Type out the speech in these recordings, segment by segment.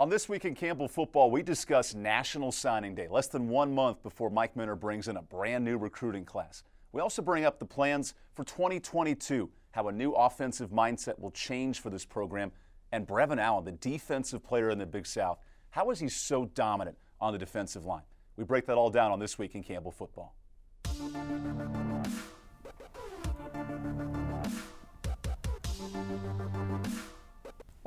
On This Week in Campbell Football, we discuss National Signing Day, less than one month before Mike Minter brings in a brand new recruiting class. We also bring up the plans for 2022, how a new offensive mindset will change for this program, and Brevin Allen, the defensive player in the Big South. How is he so dominant on the defensive line? We break that all down on This Week in Campbell Football.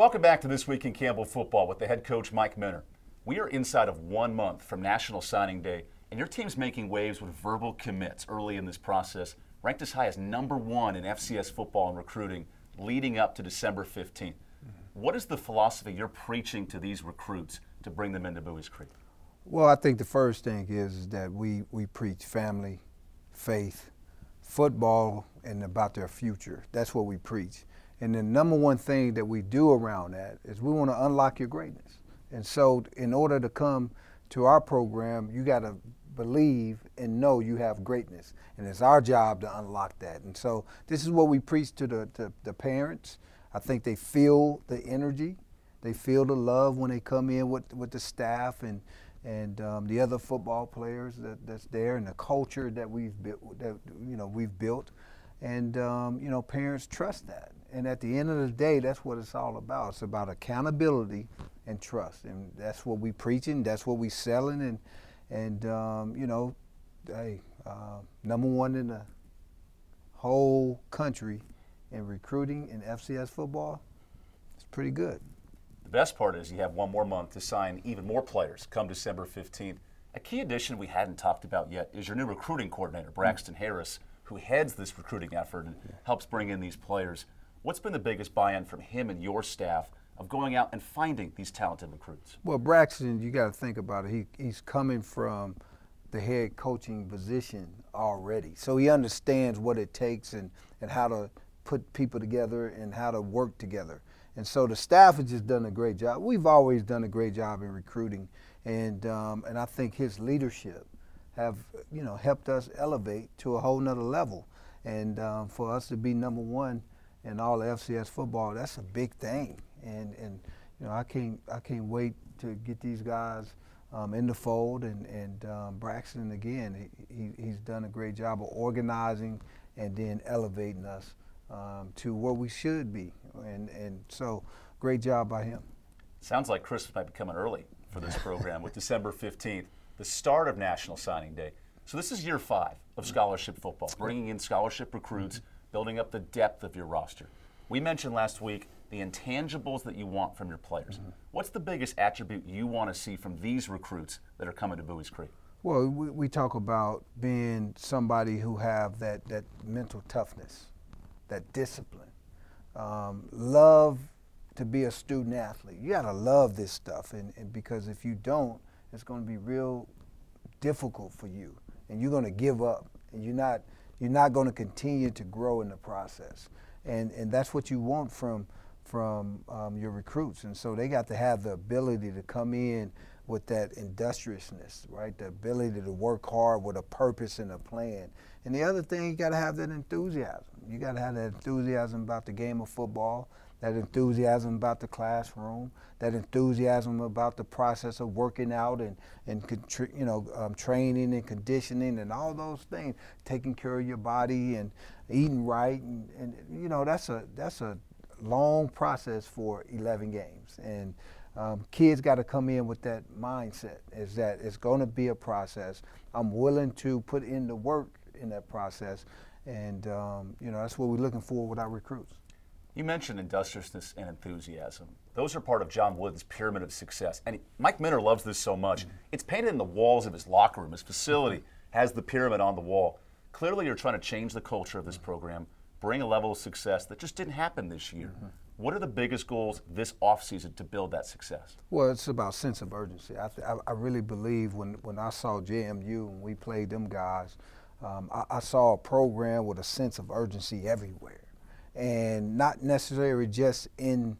Welcome back to This Week in Campbell Football with the head coach Mike Minter. We are inside of one month from National Signing Day, and your team's making waves with verbal commits early in this process, ranked as high as number one in FCS football and recruiting leading up to December 15th. Mm-hmm. What is the philosophy you're preaching to these recruits to bring them into Buies Creek? Well, I think the first thing is, is that we, we preach family, faith, football, and about their future. That's what we preach. And the number one thing that we do around that is we want to unlock your greatness. And so, in order to come to our program, you got to believe and know you have greatness. And it's our job to unlock that. And so, this is what we preach to the, to the parents. I think they feel the energy, they feel the love when they come in with, with the staff and, and um, the other football players that, that's there, and the culture that we've built, that you know we've built, and um, you know parents trust that and at the end of the day, that's what it's all about. It's about accountability and trust, and that's what we preaching. That's what we selling, and and um, you know, hey, uh, number one in the whole country in recruiting in FCS football. It's pretty good. The best part is you have one more month to sign even more players come December 15th. A key addition we hadn't talked about yet is your new recruiting coordinator, Braxton Harris, who heads this recruiting effort and helps bring in these players. What's been the biggest buy-in from him and your staff of going out and finding these talented recruits? Well, Braxton, you got to think about it. He, he's coming from the head coaching position already, so he understands what it takes and, and how to put people together and how to work together. And so the staff has just done a great job. We've always done a great job in recruiting, and um, and I think his leadership have you know helped us elevate to a whole nother level. And um, for us to be number one and all the FCS football, that's a big thing. And and you know, I can't I can't wait to get these guys um, in the fold. And and um, Braxton again, he, he's done a great job of organizing and then elevating us um, to where we should be. And and so great job by him. Sounds like Christmas might be coming early for this program with December 15th, the start of National Signing Day. So this is year five of scholarship football, bringing in scholarship recruits building up the depth of your roster. We mentioned last week the intangibles that you want from your players. Mm-hmm. What's the biggest attribute you want to see from these recruits that are coming to Buies Creek? Well, we, we talk about being somebody who have that, that mental toughness, that discipline, um, love to be a student athlete. You got to love this stuff, and, and because if you don't, it's going to be real difficult for you, and you're going to give up, and you're not – you're not going to continue to grow in the process. And, and that's what you want from, from um, your recruits. And so they got to have the ability to come in with that industriousness, right? The ability to work hard with a purpose and a plan. And the other thing, you got to have that enthusiasm. You got to have that enthusiasm about the game of football that enthusiasm about the classroom, that enthusiasm about the process of working out and, and you know, um, training and conditioning and all those things, taking care of your body and eating right. And, and you know, that's a, that's a long process for 11 games. And um, kids got to come in with that mindset is that it's going to be a process. I'm willing to put in the work in that process. And, um, you know, that's what we're looking for with our recruits. You mentioned industriousness and enthusiasm. Those are part of John Wooden's pyramid of success. And Mike Minter loves this so much. Mm-hmm. It's painted in the walls of his locker room. His facility mm-hmm. has the pyramid on the wall. Clearly, you're trying to change the culture of this program, bring a level of success that just didn't happen this year. Mm-hmm. What are the biggest goals this offseason to build that success? Well, it's about sense of urgency. I, th- I really believe when, when I saw JMU and we played them guys, um, I, I saw a program with a sense of urgency everywhere and not necessarily just in,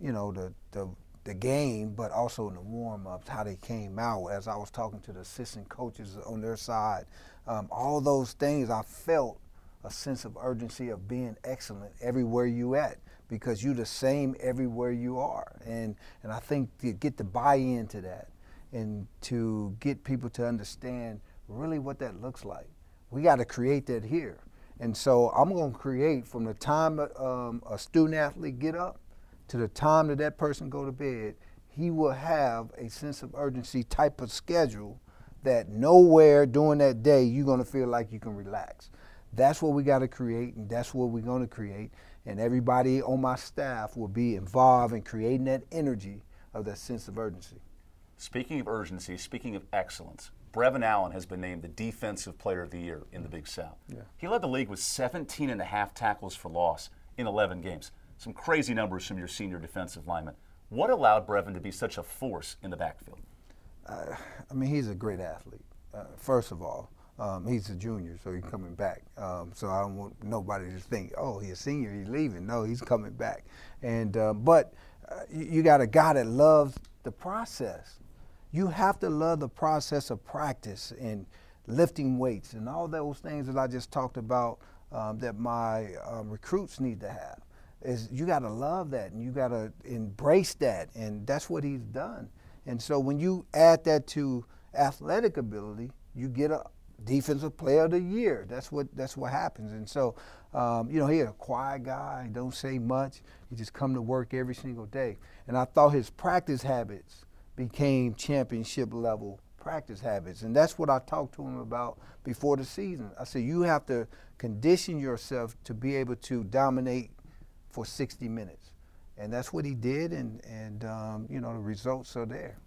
you know, the, the, the game, but also in the warm-ups, how they came out. As I was talking to the assistant coaches on their side, um, all those things, I felt a sense of urgency of being excellent everywhere you at because you're the same everywhere you are. And, and I think to get the buy into that and to get people to understand really what that looks like, we got to create that here. And so I'm going to create from the time um, a student athlete get up to the time that that person go to bed, he will have a sense of urgency type of schedule that nowhere during that day you're going to feel like you can relax. That's what we got to create, and that's what we're going to create. And everybody on my staff will be involved in creating that energy of that sense of urgency. Speaking of urgency, speaking of excellence, Brevin Allen has been named the Defensive Player of the Year in the Big South. Yeah. He led the league with 17 and a half tackles for loss in 11 games. Some crazy numbers from your senior defensive lineman. What allowed Brevin to be such a force in the backfield? Uh, I mean, he's a great athlete. Uh, first of all, um, he's a junior, so he's coming back. Um, so I don't want nobody to think, oh, he's a senior, he's leaving. No, he's coming back. And uh, but uh, you, you got a guy that loves the process. You have to love the process of practice and lifting weights and all those things that I just talked about um, that my um, recruits need to have. Is you got to love that and you got to embrace that, and that's what he's done. And so when you add that to athletic ability, you get a defensive player of the year. That's what that's what happens. And so, um, you know, he's a quiet guy. Don't say much. He just come to work every single day. And I thought his practice habits became championship level practice habits. And that's what I talked to him about before the season. I said, you have to condition yourself to be able to dominate for 60 minutes. And that's what he did, and, and um, you know, the results are there.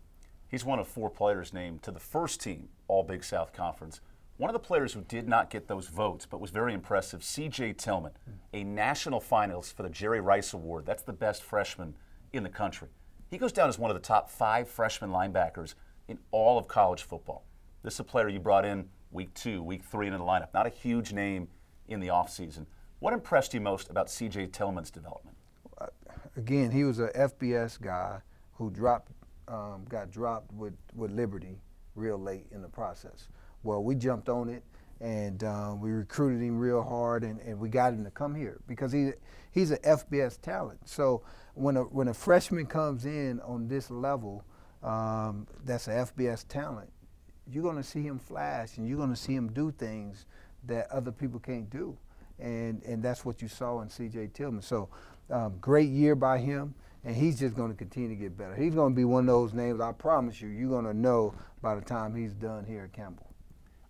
He's one of four players named to the first team All Big South Conference. One of the players who did not get those votes but was very impressive, C.J. Tillman, a national finalist for the Jerry Rice Award. That's the best freshman in the country. He goes down as one of the top five freshman linebackers in all of college football. This is a player you brought in week two, week three into the lineup. Not a huge name in the offseason. What impressed you most about C.J. Tillman's development? Again, he was a FBS guy who dropped, um, got dropped with, with Liberty real late in the process. Well, we jumped on it and um, we recruited him real hard and, and we got him to come here because he he's an FBS talent. So when a when a freshman comes in on this level, um, that's an FBS talent, you're going to see him flash and you're going to see him do things that other people can't do, and and that's what you saw in C.J. Tillman. So um, great year by him. And he's just going to continue to get better. He's going to be one of those names. I promise you, you're going to know by the time he's done here at Campbell.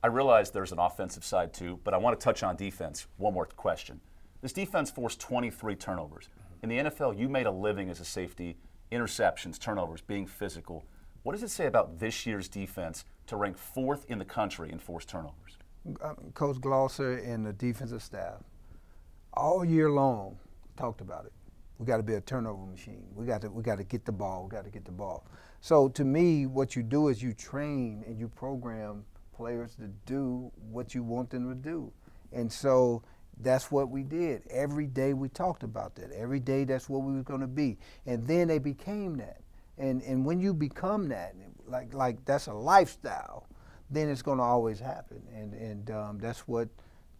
I realize there's an offensive side too, but I want to touch on defense. One more question. This defense forced 23 turnovers. In the NFL, you made a living as a safety, interceptions, turnovers, being physical. What does it say about this year's defense to rank fourth in the country in forced turnovers? Uh, Coach Glosser and the defensive staff all year long talked about it. We got to be a turnover machine. We got to we got to get the ball. We got to get the ball. So to me, what you do is you train and you program players to do what you want them to do. And so that's what we did. Every day we talked about that. Every day that's what we were going to be. And then they became that. And and when you become that, like like that's a lifestyle, then it's going to always happen. And and um, that's what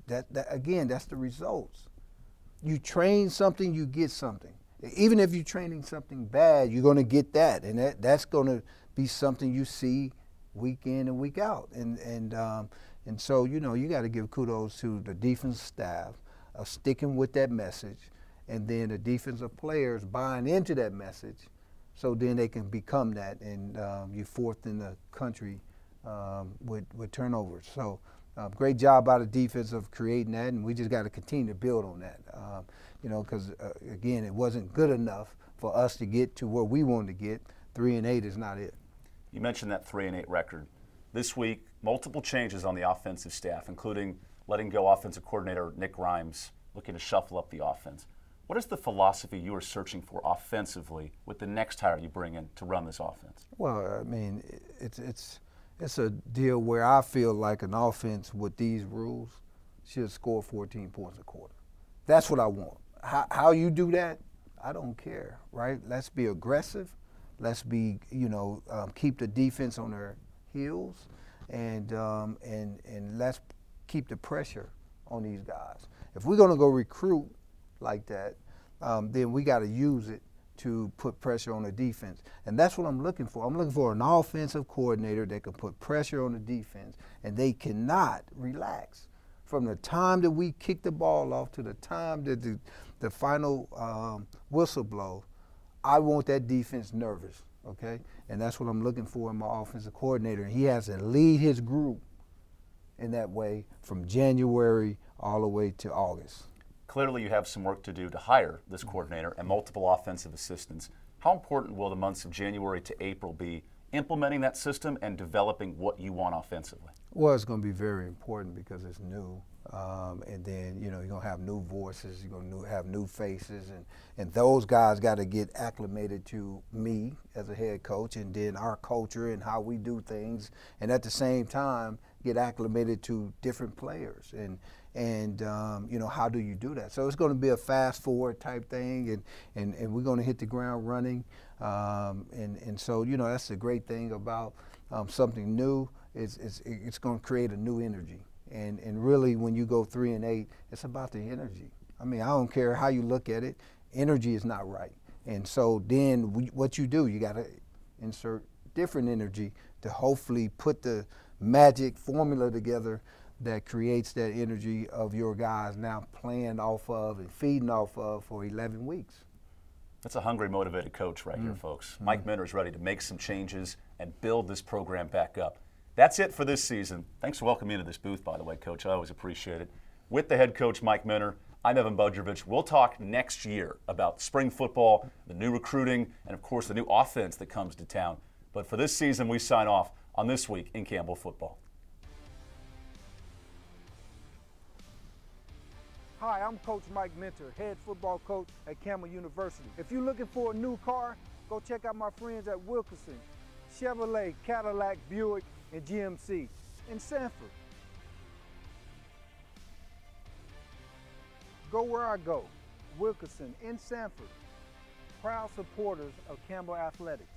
that, that again that's the results. You train something, you get something. Even if you're training something bad, you're going to get that, and that that's going to be something you see week in and week out. And and um, and so you know you got to give kudos to the defense staff of sticking with that message, and then the defensive players buying into that message, so then they can become that. And um, you're fourth in the country um, with with turnovers. So. Uh, great job by the defense of creating that, and we just got to continue to build on that. Um, you know, because uh, again, it wasn't good enough for us to get to where we wanted to get. Three and eight is not it. You mentioned that 3 and 8 record. This week, multiple changes on the offensive staff, including letting go offensive coordinator Nick Rhymes, looking to shuffle up the offense. What is the philosophy you are searching for offensively with the next hire you bring in to run this offense? Well, I mean, it's it's it's a deal where I feel like an offense with these rules should score 14 points a quarter. That's what I want. How, how you do that, I don't care, right? Let's be aggressive. Let's be, you know, um, keep the defense on their heels, and um, and and let's keep the pressure on these guys. If we're gonna go recruit like that, um, then we got to use it to put pressure on the defense. And that's what I'm looking for. I'm looking for an offensive coordinator that can put pressure on the defense, and they cannot relax. From the time that we kick the ball off to the time that the, the final um, whistle blows, I want that defense nervous, okay? And that's what I'm looking for in my offensive coordinator. And he has to lead his group in that way from January all the way to August. Clearly, you have some work to do to hire this coordinator and multiple offensive assistants. How important will the months of January to April be implementing that system and developing what you want offensively? Well, it's going to be very important because it's new. Um, and then, you know, you're going to have new voices, you're going to have new faces, and, and those guys got to get acclimated to me as a head coach and then our culture and how we do things. And at the same time, get acclimated to different players. And, and um, you know how do you do that so it's going to be a fast forward type thing and, and, and we're going to hit the ground running um, and, and so you know that's the great thing about um, something new it's, it's, it's going to create a new energy and, and really when you go three and eight it's about the energy i mean i don't care how you look at it energy is not right and so then we, what you do you got to insert different energy to hopefully put the magic formula together that creates that energy of your guys now playing off of and feeding off of for 11 weeks. That's a hungry, motivated coach right mm. here, folks. Mm. Mike Minter is ready to make some changes and build this program back up. That's it for this season. Thanks for welcoming me into this booth, by the way, Coach. I always appreciate it. With the head coach, Mike Minter, I'm Evan Budrovich. We'll talk next year about spring football, the new recruiting, and of course the new offense that comes to town. But for this season, we sign off on This Week in Campbell Football. Hi, I'm Coach Mike Minter, head football coach at Campbell University. If you're looking for a new car, go check out my friends at Wilkerson, Chevrolet, Cadillac, Buick, and GMC in Sanford. Go where I go, Wilkerson in Sanford, proud supporters of Campbell Athletics.